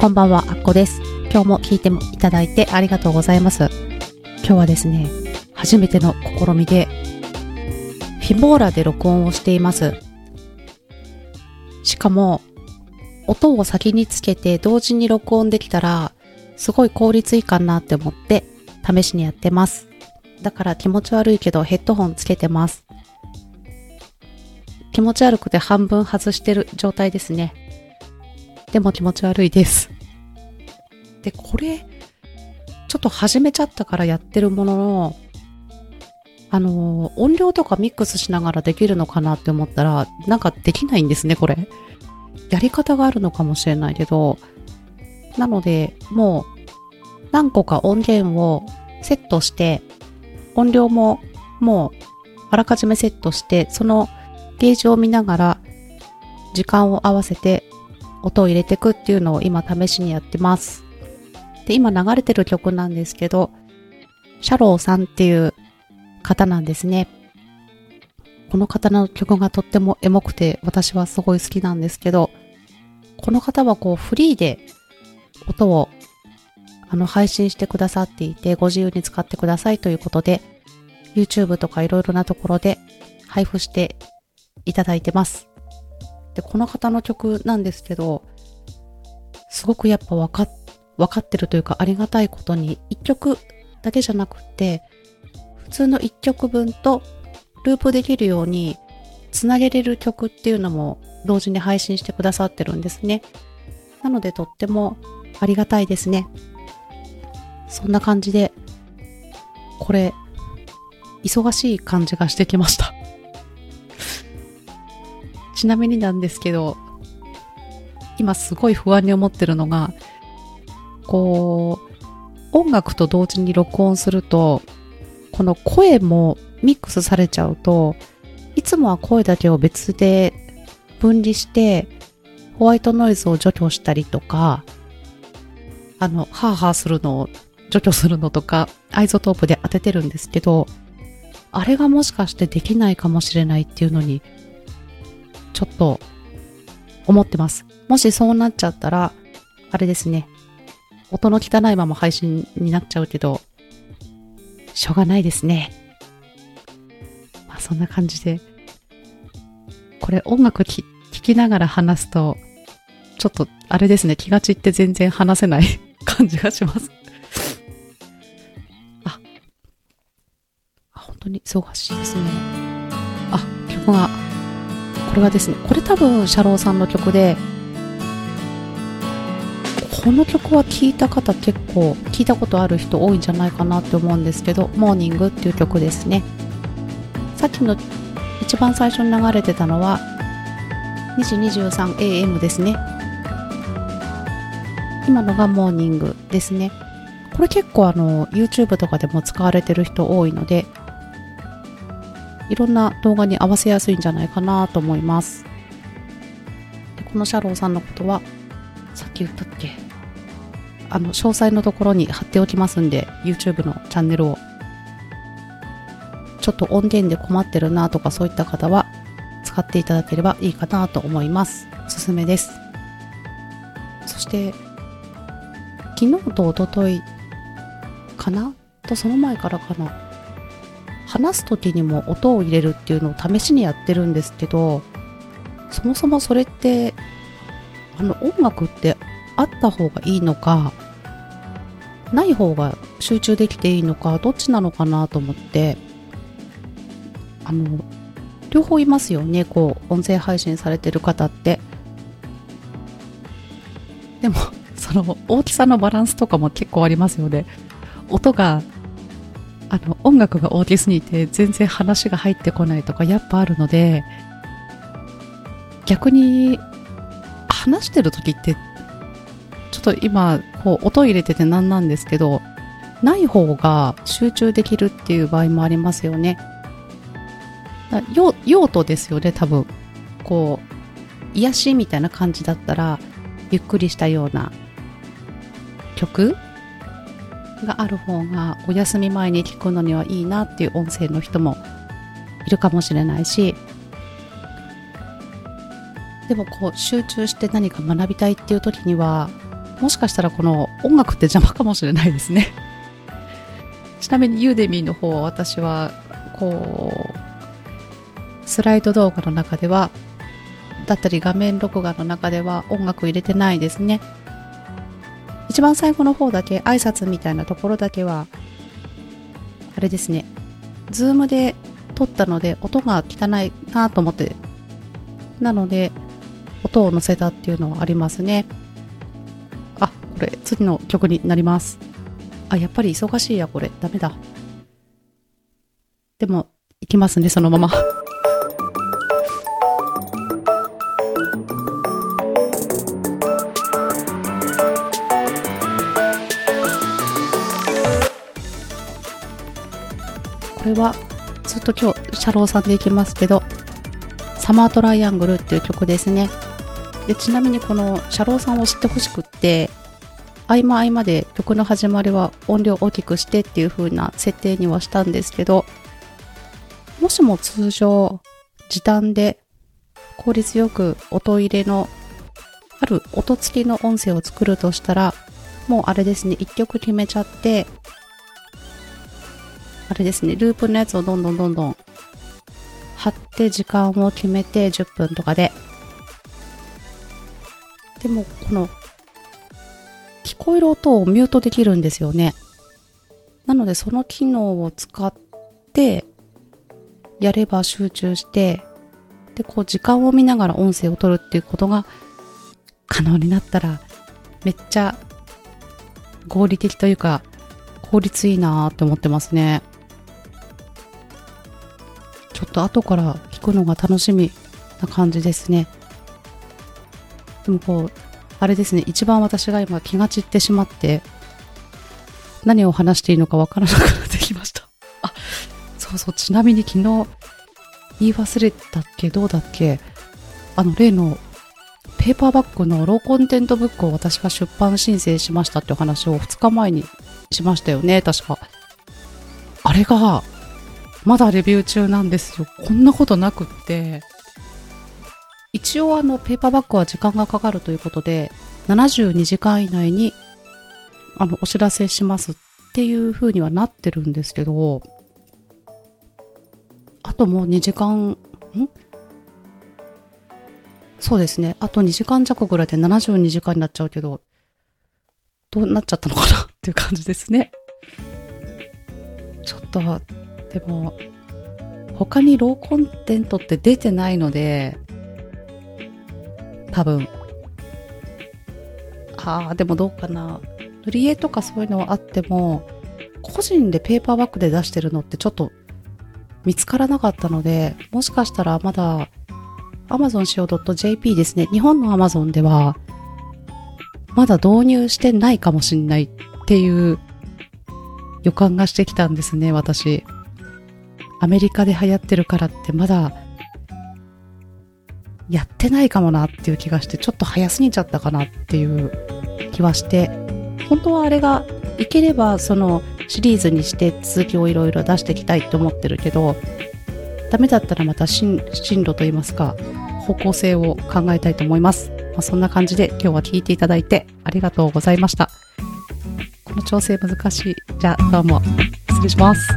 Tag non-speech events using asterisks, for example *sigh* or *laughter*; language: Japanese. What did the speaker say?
こんばんは、あっこです。今日も聞いていただいてありがとうございます。今日はですね、初めての試みで、フィボーラで録音をしています。しかも、音を先につけて同時に録音できたら、すごい効率いいかなって思って試しにやってます。だから気持ち悪いけどヘッドホンつけてます。気持ち悪くて半分外してる状態ですね。でも気持ち悪いです。で、これ、ちょっと始めちゃったからやってるものの、あの、音量とかミックスしながらできるのかなって思ったら、なんかできないんですね、これ。やり方があるのかもしれないけど、なので、もう、何個か音源をセットして、音量ももう、あらかじめセットして、そのゲージを見ながら、時間を合わせて音を入れていくっていうのを今試しにやってます。で、今流れてる曲なんですけど、シャローさんっていう方なんですね。この方の曲がとってもエモくて私はすごい好きなんですけど、この方はこうフリーで音をあの配信してくださっていてご自由に使ってくださいということで YouTube とかいろいろなところで配布していただいてます。で、この方の曲なんですけど、すごくやっぱわかっ、わかってるというかありがたいことに一曲だけじゃなくって、普通の一曲分とループできるようにつなげれる曲っていうのも同時に配信してくださってるんですね。なのでとってもありがたいですね。そんな感じで、これ、忙しい感じがしてきました。ちなみになんですけど、今すごい不安に思ってるのが、こう、音楽と同時に録音すると、この声もミックスされちゃうと、いつもは声だけを別で分離して、ホワイトノイズを除去したりとか、あの、ハーハーするのを除去するのとか、 iZotope で当ててるんですけど、あれがもしかしてできないかもしれないっていうのに、ちょっと思ってます。もしそうなっちゃったら、あれですね。音の汚いまま配信になっちゃうけど、しょうがないですね。まあそんな感じで。これ音楽聴きながら話すと、ちょっとあれですね、気が散って全然話せない *laughs* 感じがします。あ、あ本当に忙しいですね。あ、曲が、これはですね、これ多分、シャローさんの曲で、この曲は聴いた方結構聞いたことある人多いんじゃないかなって思うんですけど、モーニングっていう曲ですね。さっきの一番最初に流れてたのは、2時 23am ですね。今のがモーニングですね。これ結構あの、YouTube とかでも使われてる人多いので、いろんな動画に合わせやすいんじゃないかなと思います。でこのシャローさんのことは、さっき言ったっけ？あの、詳細のところに貼っておきますんで、YouTube のチャンネルを。ちょっと音源で困ってるなとかそういった方は、使っていただければいいかなと思います。おすすめです。そして、昨日と一昨日かな？とその前からかな？話す時にも音を入れるっていうのを試しにやってるんですけどそもそもそれってあの音楽ってあった方がいいのかない方が集中できていいのかどっちなのかなと思ってあの両方いますよねこう音声配信されてる方って。でもその大きさのバランスとかも結構ありますよね。音があの音楽が大きすぎて全然話が入ってこないとかやっぱあるので逆に話してる時ってちょっと今こう音入れててなんなんですけどない方が集中できるっていう場合もありますよね。用用途ですよね多分。こう癒しみたいな感じだったらゆっくりしたような曲がある方がお休み前に聞くのにはいいなっていう音声の人もいるかもしれないしでもこう集中して何か学びたいっていう時にはもしかしたらこの音楽って邪魔かもしれないですね。*laughs* ちなみに Udemy の方は私はこうスライド動画の中ではだったり画面録画の中では音楽入れてないですね。一番最後の方だけ挨拶みたいなところだけはあれですね。 Zoom で撮ったので音が汚いなと思ってなので音を載せたっていうのはありますね。あ、これ次の曲になります。あ、やっぱり忙しいや、これ。ダメだ。でも、行きますね、そのまま。れは、ずっと今日、シャローさんで行きますけど、サマートライアングルっていう曲ですね。で、ちなみにこのシャローさんを知ってほしくって、合間合間で曲の始まりは音量大きくしてっていう風な設定にはしたんですけど、もしも通常時短で効率よく音入れのある音付きの音声を作るとしたら、もうあれですね、一曲決めちゃって、あれですね、ループのやつをどんどんどんどん貼って時間を決めて10分とかで。でも、この聞こえる音をミュートできるんですよね。なのでその機能を使ってやれば集中してでこう時間を見ながら音声を取るっていうことが可能になったらめっちゃ合理的というか効率いいなーって思ってますね。ちょっと後から聞くのが楽しみな感じですね。でもこうあれですね、一番私が今気が散ってしまって、何を話していいのかわからなくなってきました。あ、そうそう、ちなみに昨日言い忘れたっけ？どうだっけ？あの例のペーパーバッグのローコンテントブックを私が出版申請しましたってお話を2日前にしましたよね、確か。あれが、まだレビュー中なんですよ。こんなことなくって、一応あのペーパーバッグは時間がかかるということで72時間以内にあのお知らせしますっていう風にはなってるんですけどあともう2時間ん？そうですね。あと2時間弱ぐらいで72時間になっちゃうけどどうなっちゃったのかなっていう感じですね。ちょっとでも他にローコンテントって出てないので多分。ああ、でもどうかな。塗り絵とかそういうのはあっても、個人でペーパーバッグで出してるのってちょっと見つからなかったので、もしかしたらまだ amazon.co.jp ですね。日本の Amazon では、まだ導入してないかもしんないっていう予感がしてきたんですね、私。アメリカで流行ってるからってまだやってないかもなっていう気がして、ちょっと早すぎちゃったかなっていう気はして、本当はあれがいければそのシリーズにして続きをいろいろ出していきたいと思ってるけど、ダメだったらまた進路といいますか、方向性を考えたいと思います。まあ、そんな感じで今日は聞いていただいてありがとうございました。この調整難しい。じゃあどうも失礼します。